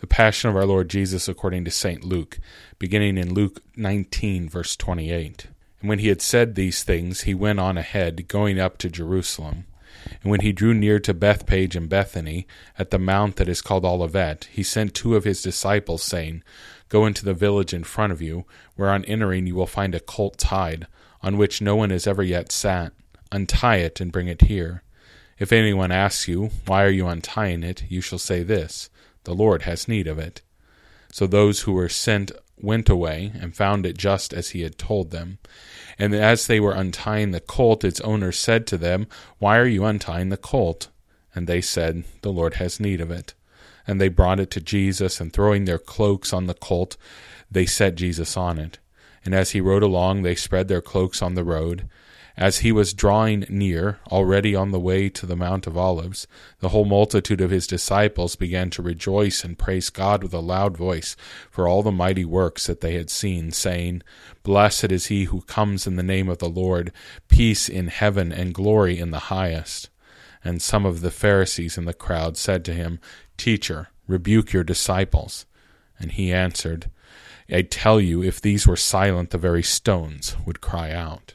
The Passion of our Lord Jesus according to St. Luke, beginning in Luke 19, verse 28. And when he had said these things, he went on ahead, going up to Jerusalem. And when he drew near to Bethphage and Bethany, at the mount that is called Olivet, he sent two of his disciples, saying, Go into the village in front of you, where on entering you will find a colt tied, on which no one has ever yet sat. Untie it and bring it here. If anyone asks you, Why are you untying it? you shall say this the Lord has need of it. So those who were sent went away and found it just as he had told them. And as they were untying the colt, its owner said to them, Why are you untying the colt? And they said, The Lord has need of it. And they brought it to Jesus, and throwing their cloaks on the colt, they set Jesus on it. And as he rode along, they spread their cloaks on the road. As he was drawing near, already on the way to the Mount of Olives, the whole multitude of his disciples began to rejoice and praise God with a loud voice for all the mighty works that they had seen, saying, Blessed is he who comes in the name of the Lord, peace in heaven and glory in the highest. And some of the Pharisees in the crowd said to him, Teacher, rebuke your disciples. And he answered, I tell you, if these were silent, the very stones would cry out.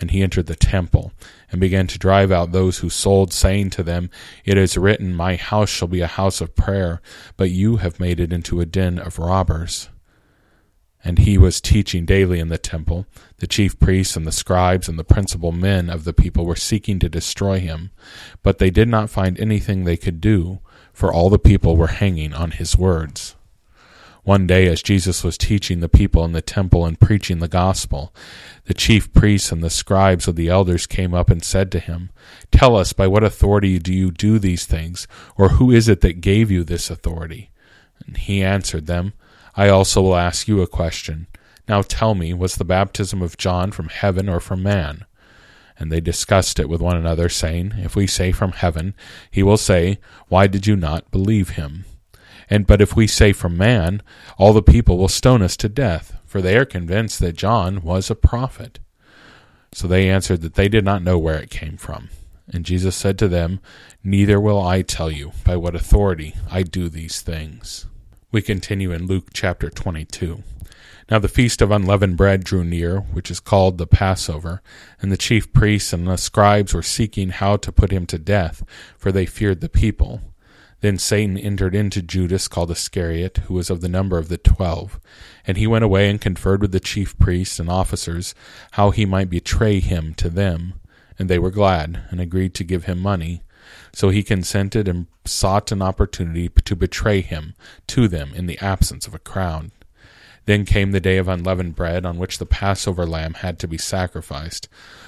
And he entered the temple, and began to drive out those who sold, saying to them, It is written, My house shall be a house of prayer, but you have made it into a den of robbers. And he was teaching daily in the temple. The chief priests and the scribes and the principal men of the people were seeking to destroy him, but they did not find anything they could do, for all the people were hanging on his words. One day, as Jesus was teaching the people in the temple and preaching the gospel, the chief priests and the scribes of the elders came up and said to him, Tell us, by what authority do you do these things, or who is it that gave you this authority? And he answered them, I also will ask you a question. Now tell me, was the baptism of John from heaven or from man? And they discussed it with one another, saying, If we say from heaven, he will say, Why did you not believe him? And but if we say from man, all the people will stone us to death, for they are convinced that John was a prophet. So they answered that they did not know where it came from. And Jesus said to them, Neither will I tell you by what authority I do these things. We continue in Luke chapter 22. Now the feast of unleavened bread drew near, which is called the Passover, and the chief priests and the scribes were seeking how to put him to death, for they feared the people. Then Satan entered into Judas, called Iscariot, who was of the number of the twelve. And he went away and conferred with the chief priests and officers how he might betray him to them. And they were glad, and agreed to give him money. So he consented and sought an opportunity to betray him to them in the absence of a crowd. Then came the day of unleavened bread, on which the Passover lamb had to be sacrificed.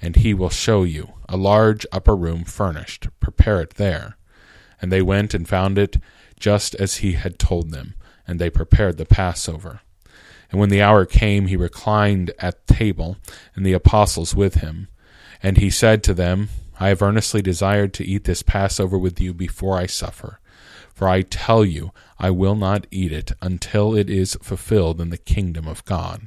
And he will show you a large upper room furnished. Prepare it there. And they went and found it just as he had told them and they prepared the Passover. And when the hour came, he reclined at table, and the apostles with him. And he said to them, I have earnestly desired to eat this Passover with you before I suffer. For I tell you, I will not eat it until it is fulfilled in the kingdom of God.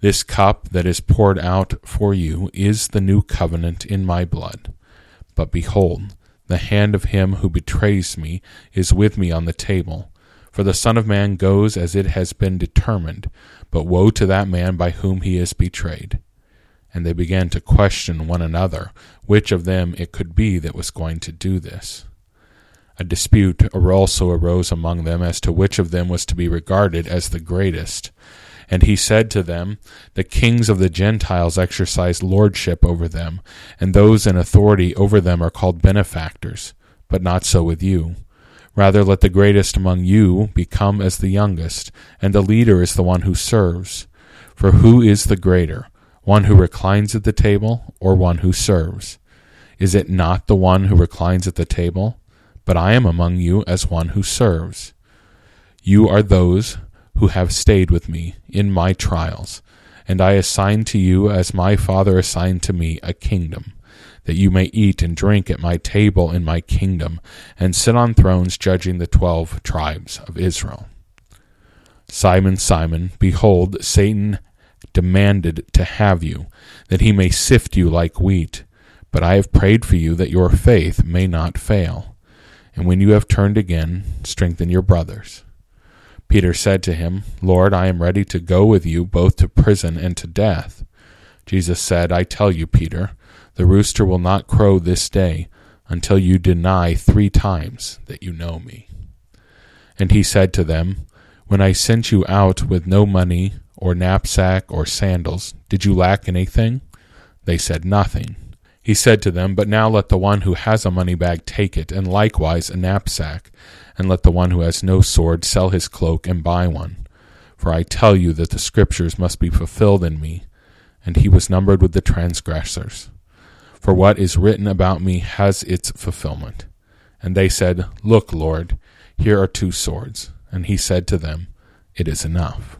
This cup that is poured out for you is the new covenant in my blood. But behold, the hand of him who betrays me is with me on the table. For the Son of Man goes as it has been determined, but woe to that man by whom he is betrayed. And they began to question one another which of them it could be that was going to do this. A dispute also arose among them as to which of them was to be regarded as the greatest. And he said to them, The kings of the Gentiles exercise lordship over them, and those in authority over them are called benefactors. But not so with you. Rather, let the greatest among you become as the youngest, and the leader is the one who serves. For who is the greater, one who reclines at the table, or one who serves? Is it not the one who reclines at the table? But I am among you as one who serves. You are those who have stayed with me in my trials, and I assign to you, as my Father assigned to me, a kingdom, that you may eat and drink at my table in my kingdom, and sit on thrones judging the twelve tribes of Israel. Simon, Simon, behold, Satan demanded to have you, that he may sift you like wheat. But I have prayed for you that your faith may not fail. And when you have turned again, strengthen your brothers. Peter said to him, Lord, I am ready to go with you both to prison and to death. Jesus said, I tell you, Peter, the rooster will not crow this day until you deny three times that you know me. And he said to them, When I sent you out with no money or knapsack or sandals, did you lack anything? They said, Nothing. He said to them, But now let the one who has a money bag take it, and likewise a knapsack and let the one who has no sword sell his cloak and buy one. For I tell you that the Scriptures must be fulfilled in me. And he was numbered with the transgressors. For what is written about me has its fulfillment. And they said, Look, Lord, here are two swords. And he said to them, It is enough.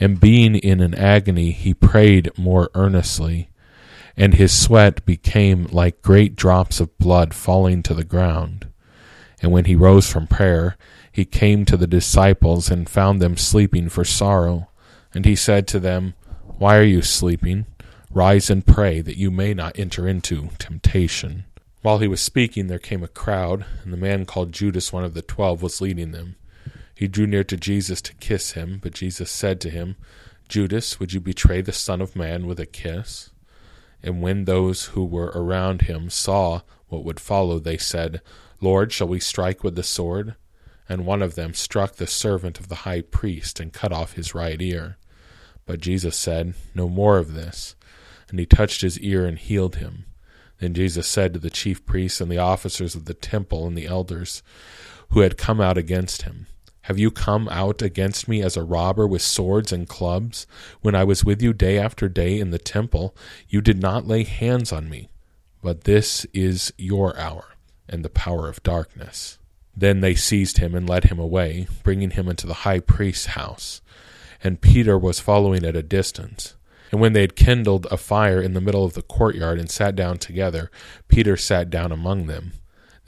And being in an agony, he prayed more earnestly and his sweat became like great drops of blood falling to the ground. And when he rose from prayer, he came to the disciples and found them sleeping for sorrow. And he said to them, Why are you sleeping? Rise and pray that you may not enter into temptation. While he was speaking, there came a crowd, and the man called Judas, one of the twelve, was leading them. He drew near to Jesus to kiss him, but Jesus said to him, Judas, would you betray the Son of Man with a kiss? And when those who were around him saw what would follow, they said, Lord, shall we strike with the sword? And one of them struck the servant of the high priest and cut off his right ear. But Jesus said, No more of this. And he touched his ear and healed him. Then Jesus said to the chief priests and the officers of the temple and the elders who had come out against him, have you come out against me as a robber with swords and clubs? When I was with you day after day in the temple, you did not lay hands on me. But this is your hour and the power of darkness. Then they seized him and led him away, bringing him into the high priest's house. And Peter was following at a distance. And when they had kindled a fire in the middle of the courtyard and sat down together, Peter sat down among them.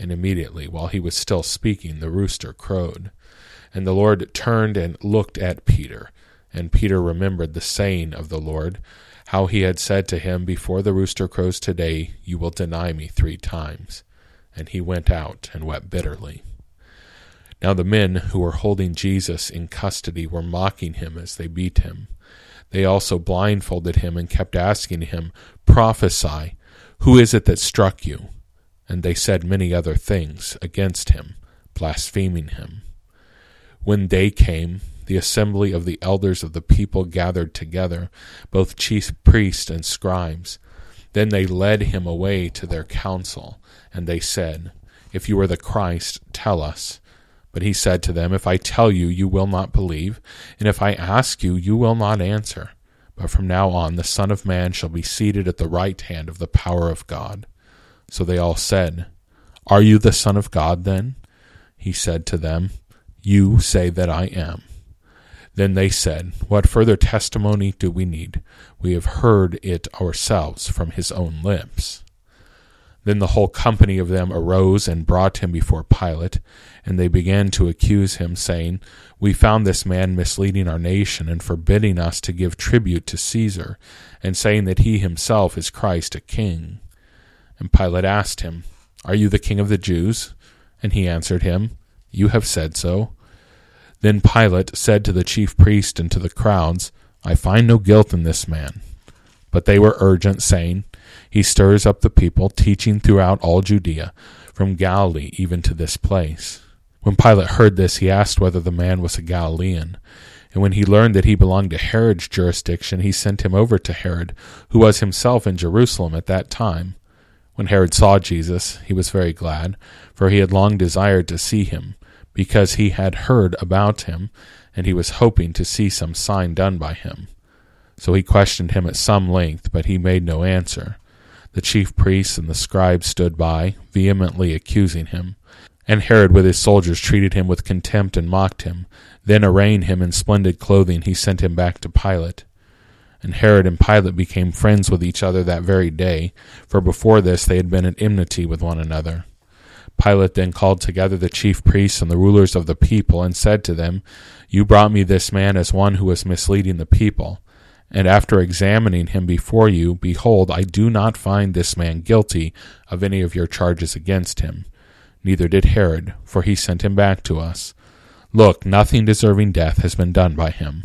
And immediately, while he was still speaking, the rooster crowed. And the Lord turned and looked at Peter. And Peter remembered the saying of the Lord, how he had said to him, Before the rooster crows today, you will deny me three times. And he went out and wept bitterly. Now the men who were holding Jesus in custody were mocking him as they beat him. They also blindfolded him and kept asking him, Prophesy, who is it that struck you? And they said many other things against him, blaspheming him. When day came, the assembly of the elders of the people gathered together, both chief priests and scribes. Then they led him away to their council, and they said, If you are the Christ, tell us. But he said to them, If I tell you, you will not believe, and if I ask you, you will not answer. But from now on, the Son of Man shall be seated at the right hand of the power of God. So they all said, Are you the Son of God then? He said to them, You say that I am. Then they said, What further testimony do we need? We have heard it ourselves from his own lips. Then the whole company of them arose and brought him before Pilate, and they began to accuse him, saying, We found this man misleading our nation and forbidding us to give tribute to Caesar, and saying that he himself is Christ a king. And Pilate asked him, Are you the king of the Jews? And he answered him, You have said so. Then Pilate said to the chief priest and to the crowds, I find no guilt in this man. But they were urgent, saying, he stirs up the people, teaching throughout all Judea, from Galilee even to this place. When Pilate heard this, he asked whether the man was a Galilean. And when he learned that he belonged to Herod's jurisdiction, he sent him over to Herod, who was himself in Jerusalem at that time. When Herod saw Jesus, he was very glad, for he had long desired to see him, because he had heard about him, and he was hoping to see some sign done by him. So he questioned him at some length, but he made no answer. The chief priests and the scribes stood by, vehemently accusing him. And Herod with his soldiers treated him with contempt and mocked him. Then arraying him in splendid clothing, he sent him back to Pilate. And Herod and Pilate became friends with each other that very day, for before this they had been at enmity with one another. Pilate then called together the chief priests and the rulers of the people, and said to them, You brought me this man as one who was misleading the people. And after examining him before you, behold, I do not find this man guilty of any of your charges against him. Neither did Herod, for he sent him back to us. Look, nothing deserving death has been done by him.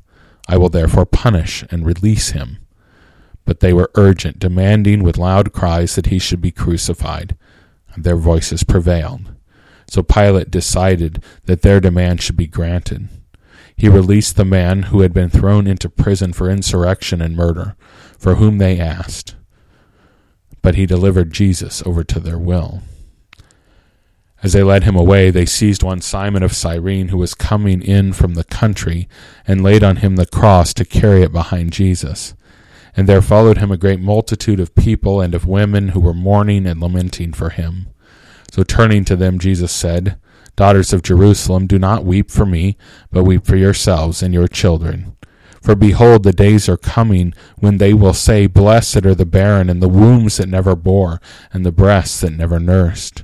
I will therefore punish and release him. But they were urgent, demanding with loud cries that he should be crucified. And Their voices prevailed. So Pilate decided that their demand should be granted. He released the man who had been thrown into prison for insurrection and murder, for whom they asked. But he delivered Jesus over to their will. As they led him away, they seized one Simon of Cyrene who was coming in from the country, and laid on him the cross to carry it behind Jesus. And there followed him a great multitude of people and of women who were mourning and lamenting for him. So turning to them, Jesus said, Daughters of Jerusalem, do not weep for me, but weep for yourselves and your children. For behold, the days are coming when they will say, Blessed are the barren, and the wombs that never bore, and the breasts that never nursed.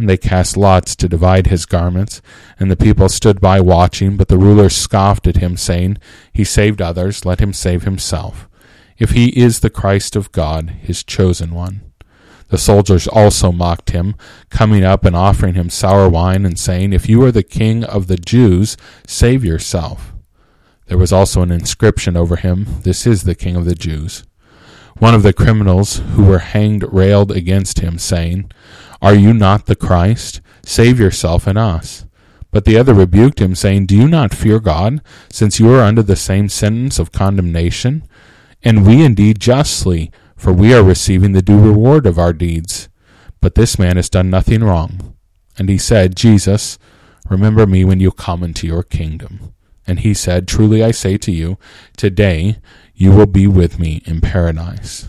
And they cast lots to divide his garments, and the people stood by watching, but the rulers scoffed at him, saying, He saved others, let him save himself, if he is the Christ of God, his chosen one. The soldiers also mocked him, coming up and offering him sour wine and saying, If you are the king of the Jews, save yourself. There was also an inscription over him, This is the king of the Jews. One of the criminals who were hanged railed against him, saying, Are you not the Christ? Save yourself and us. But the other rebuked him, saying, Do you not fear God, since you are under the same sentence of condemnation? And we indeed justly for we are receiving the due reward of our deeds. But this man has done nothing wrong. And he said, Jesus, remember me when you come into your kingdom. And he said, Truly I say to you, today you will be with me in paradise.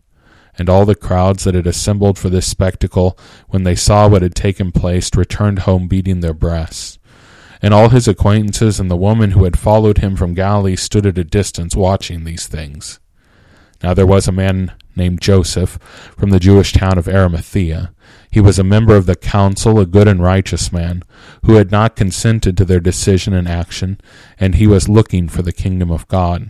And all the crowds that had assembled for this spectacle, when they saw what had taken place, returned home beating their breasts. And all his acquaintances and the woman who had followed him from Galilee stood at a distance watching these things. Now there was a man named Joseph from the Jewish town of Arimathea. He was a member of the council, a good and righteous man, who had not consented to their decision and action, and he was looking for the kingdom of God.